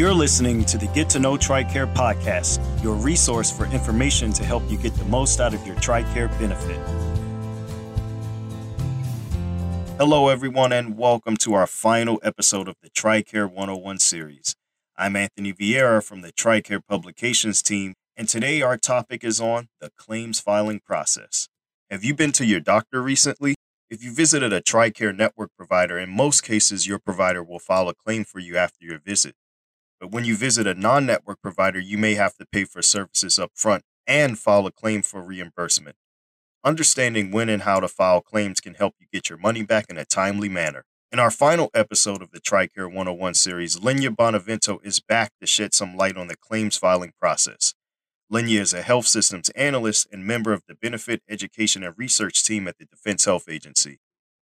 You're listening to the Get to Know TRICARE podcast, your resource for information to help you get the most out of your TRICARE benefit. Hello, everyone, and welcome to our final episode of the TRICARE 101 series. I'm Anthony Vieira from the TRICARE Publications team, and today our topic is on the claims filing process. Have you been to your doctor recently? If you visited a TRICARE network provider, in most cases, your provider will file a claim for you after your visit. But when you visit a non network provider, you may have to pay for services up front and file a claim for reimbursement. Understanding when and how to file claims can help you get your money back in a timely manner. In our final episode of the TRICARE 101 series, Lenya Bonavento is back to shed some light on the claims filing process. Lenya is a health systems analyst and member of the Benefit Education and Research team at the Defense Health Agency.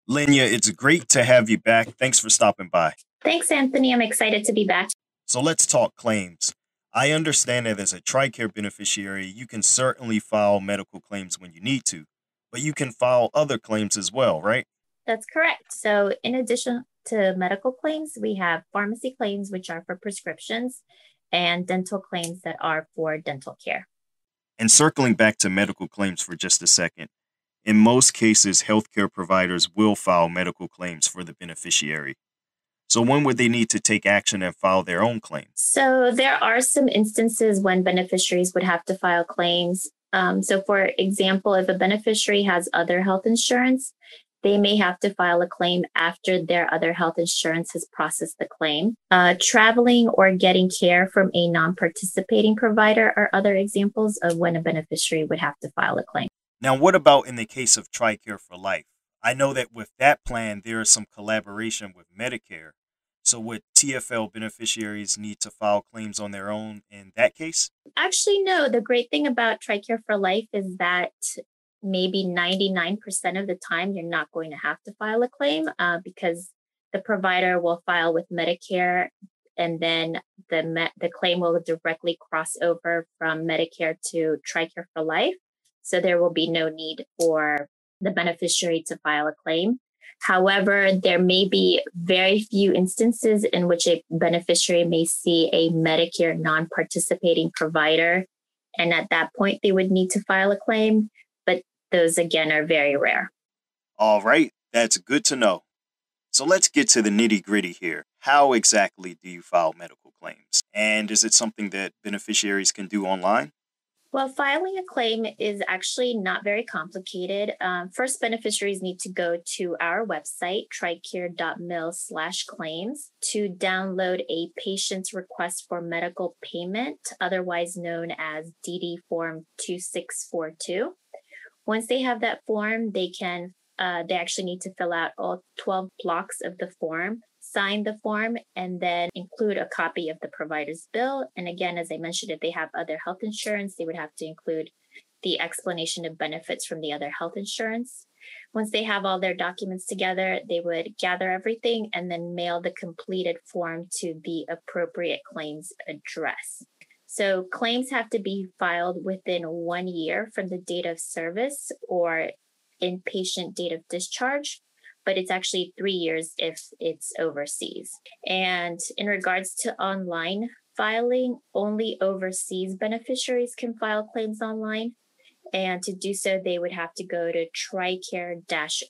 Lenya, it's great to have you back. Thanks for stopping by. Thanks, Anthony. I'm excited to be back. So let's talk claims. I understand that as a TRICARE beneficiary, you can certainly file medical claims when you need to, but you can file other claims as well, right? That's correct. So, in addition to medical claims, we have pharmacy claims, which are for prescriptions, and dental claims that are for dental care. And circling back to medical claims for just a second, in most cases, healthcare providers will file medical claims for the beneficiary. So when would they need to take action and file their own claims? So there are some instances when beneficiaries would have to file claims. Um, so, for example, if a beneficiary has other health insurance, they may have to file a claim after their other health insurance has processed the claim. Uh, traveling or getting care from a non participating provider are other examples of when a beneficiary would have to file a claim. Now, what about in the case of TRICARE for Life? I know that with that plan, there is some collaboration with Medicare. So, would TFL beneficiaries need to file claims on their own in that case? Actually, no. The great thing about TRICARE for Life is that maybe 99% of the time you're not going to have to file a claim uh, because the provider will file with Medicare and then the me- the claim will directly cross over from Medicare to TRICARE for Life. So there will be no need for the beneficiary to file a claim. However, there may be very few instances in which a beneficiary may see a Medicare non participating provider. And at that point, they would need to file a claim. But those, again, are very rare. All right. That's good to know. So let's get to the nitty gritty here. How exactly do you file medical claims? And is it something that beneficiaries can do online? Well, filing a claim is actually not very complicated. Um, first, beneficiaries need to go to our website, tricare.mil slash claims, to download a patient's request for medical payment, otherwise known as DD Form 2642. Once they have that form, they can uh, they actually need to fill out all 12 blocks of the form sign the form and then include a copy of the provider's bill. And again, as I mentioned, if they have other health insurance, they would have to include the explanation of benefits from the other health insurance. Once they have all their documents together, they would gather everything and then mail the completed form to the appropriate claims address. So claims have to be filed within one year from the date of service or inpatient date of discharge but it's actually three years if it's overseas. And in regards to online filing, only overseas beneficiaries can file claims online. And to do so, they would have to go to tricare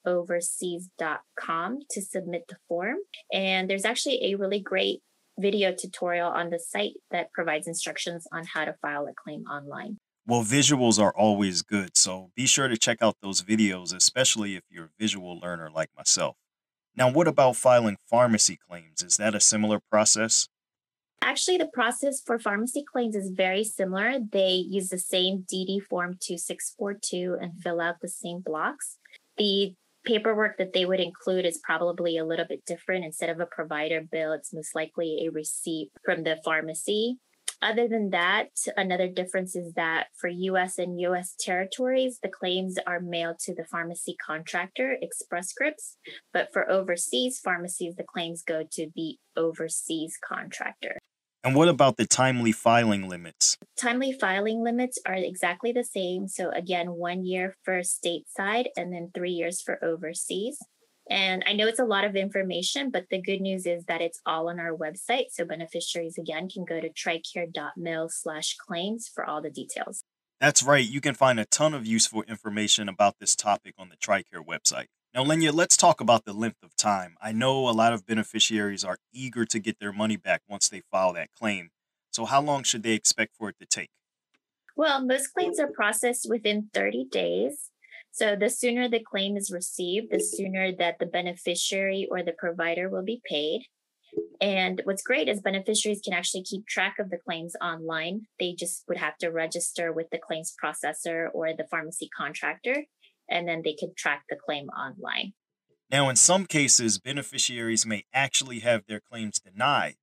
overseas.com to submit the form. And there's actually a really great video tutorial on the site that provides instructions on how to file a claim online. Well, visuals are always good, so be sure to check out those videos, especially if you're a visual learner like myself. Now, what about filing pharmacy claims? Is that a similar process? Actually, the process for pharmacy claims is very similar. They use the same DD Form 2642 and fill out the same blocks. The paperwork that they would include is probably a little bit different. Instead of a provider bill, it's most likely a receipt from the pharmacy other than that, another difference is that for US and US territories, the claims are mailed to the pharmacy contractor, Express Scripts. But for overseas pharmacies, the claims go to the overseas contractor. And what about the timely filing limits? Timely filing limits are exactly the same. So, again, one year for stateside and then three years for overseas. And I know it's a lot of information, but the good news is that it's all on our website. So beneficiaries again can go to tricare.mil slash claims for all the details. That's right. You can find a ton of useful information about this topic on the TRICARE website. Now, Lenya, let's talk about the length of time. I know a lot of beneficiaries are eager to get their money back once they file that claim. So, how long should they expect for it to take? Well, most claims are processed within 30 days. So, the sooner the claim is received, the sooner that the beneficiary or the provider will be paid. And what's great is beneficiaries can actually keep track of the claims online. They just would have to register with the claims processor or the pharmacy contractor, and then they could track the claim online. Now, in some cases, beneficiaries may actually have their claims denied.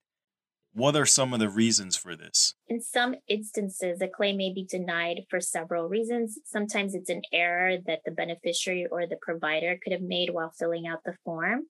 What are some of the reasons for this? In some instances, a claim may be denied for several reasons. Sometimes it's an error that the beneficiary or the provider could have made while filling out the form.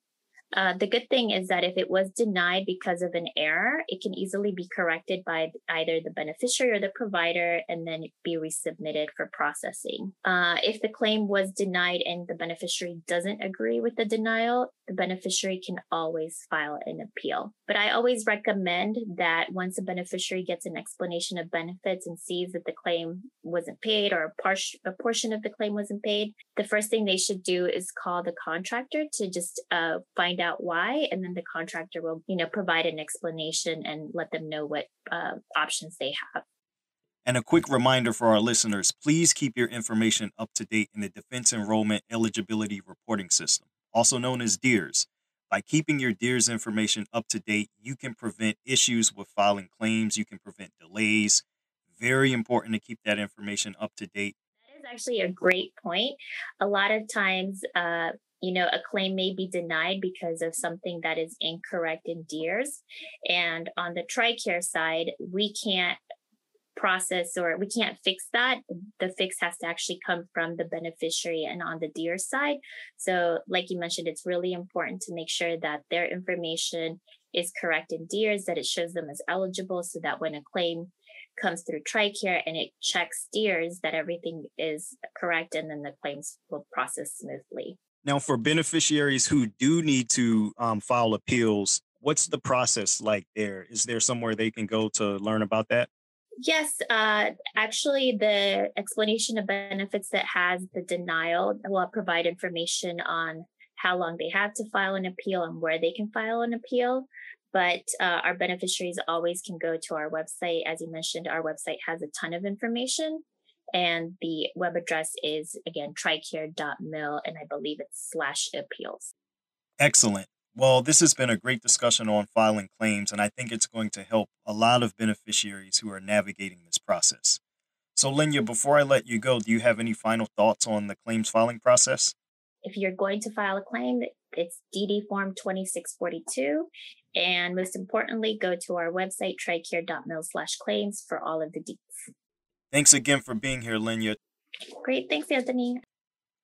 Uh, the good thing is that if it was denied because of an error, it can easily be corrected by either the beneficiary or the provider and then be resubmitted for processing. Uh, if the claim was denied and the beneficiary doesn't agree with the denial, the beneficiary can always file an appeal. But I always recommend that once a beneficiary gets an explanation of benefits and sees that the claim wasn't paid or a, par- a portion of the claim wasn't paid, the first thing they should do is call the contractor to just uh, find out why, and then the contractor will, you know, provide an explanation and let them know what uh, options they have. And a quick reminder for our listeners please keep your information up to date in the Defense Enrollment Eligibility Reporting System also known as DEERS. By keeping your DEERS information up to date, you can prevent issues with filing claims, you can prevent delays. Very important to keep that information up to date. That is actually a great point. A lot of times, uh, you know, a claim may be denied because of something that is incorrect in DEERS. And on the TRICARE side, we can't process or we can't fix that. The fix has to actually come from the beneficiary and on the DEER side. So, like you mentioned, it's really important to make sure that their information is correct in DEERS, that it shows them as eligible so that when a claim comes through TRICARE and it checks DEERS, that everything is correct and then the claims will process smoothly. Now, for beneficiaries who do need to um, file appeals, what's the process like there? Is there somewhere they can go to learn about that? Yes, uh, actually, the explanation of benefits that has the denial will provide information on how long they have to file an appeal and where they can file an appeal. But uh, our beneficiaries always can go to our website. As you mentioned, our website has a ton of information. And the web address is, again, tricare.mil, and I believe it's slash appeals. Excellent. Well, this has been a great discussion on filing claims, and I think it's going to help a lot of beneficiaries who are navigating this process. So, Lenya, before I let you go, do you have any final thoughts on the claims filing process? If you're going to file a claim, it's DD Form 2642. And most importantly, go to our website, tricare.mil slash claims for all of the deets. Thanks again for being here, Lenya. Great. Thanks, Anthony.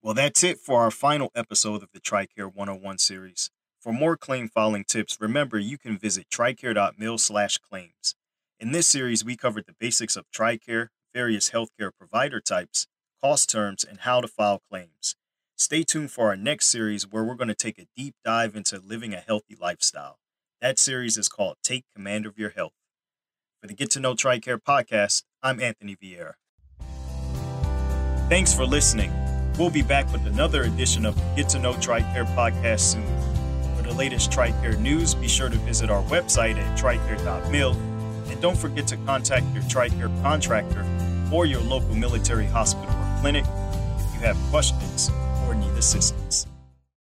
Well, that's it for our final episode of the TRICARE 101 series. For more claim filing tips, remember you can visit tricare.mil slash claims. In this series, we covered the basics of TRICARE, various healthcare provider types, cost terms, and how to file claims. Stay tuned for our next series where we're going to take a deep dive into living a healthy lifestyle. That series is called Take Command of Your Health. For the Get to Know TRICARE podcast, I'm Anthony Vieira. Thanks for listening. We'll be back with another edition of the Get to Know TRICARE podcast soon the latest TRICARE news, be sure to visit our website at tricare.mil. And don't forget to contact your TRICARE contractor or your local military hospital or clinic if you have questions or need assistance.